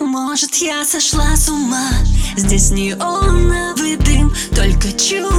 Может, я сошла с ума? Здесь неоновый дым Только чудо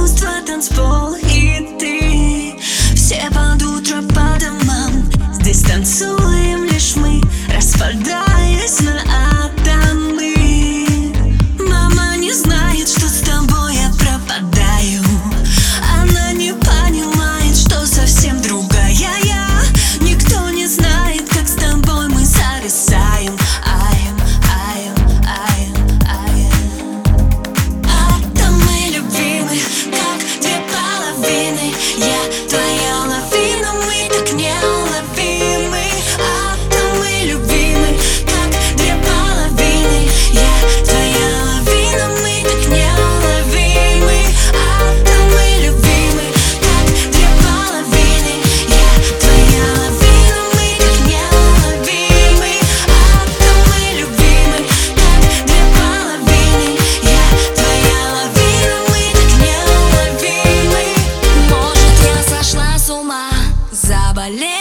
Vale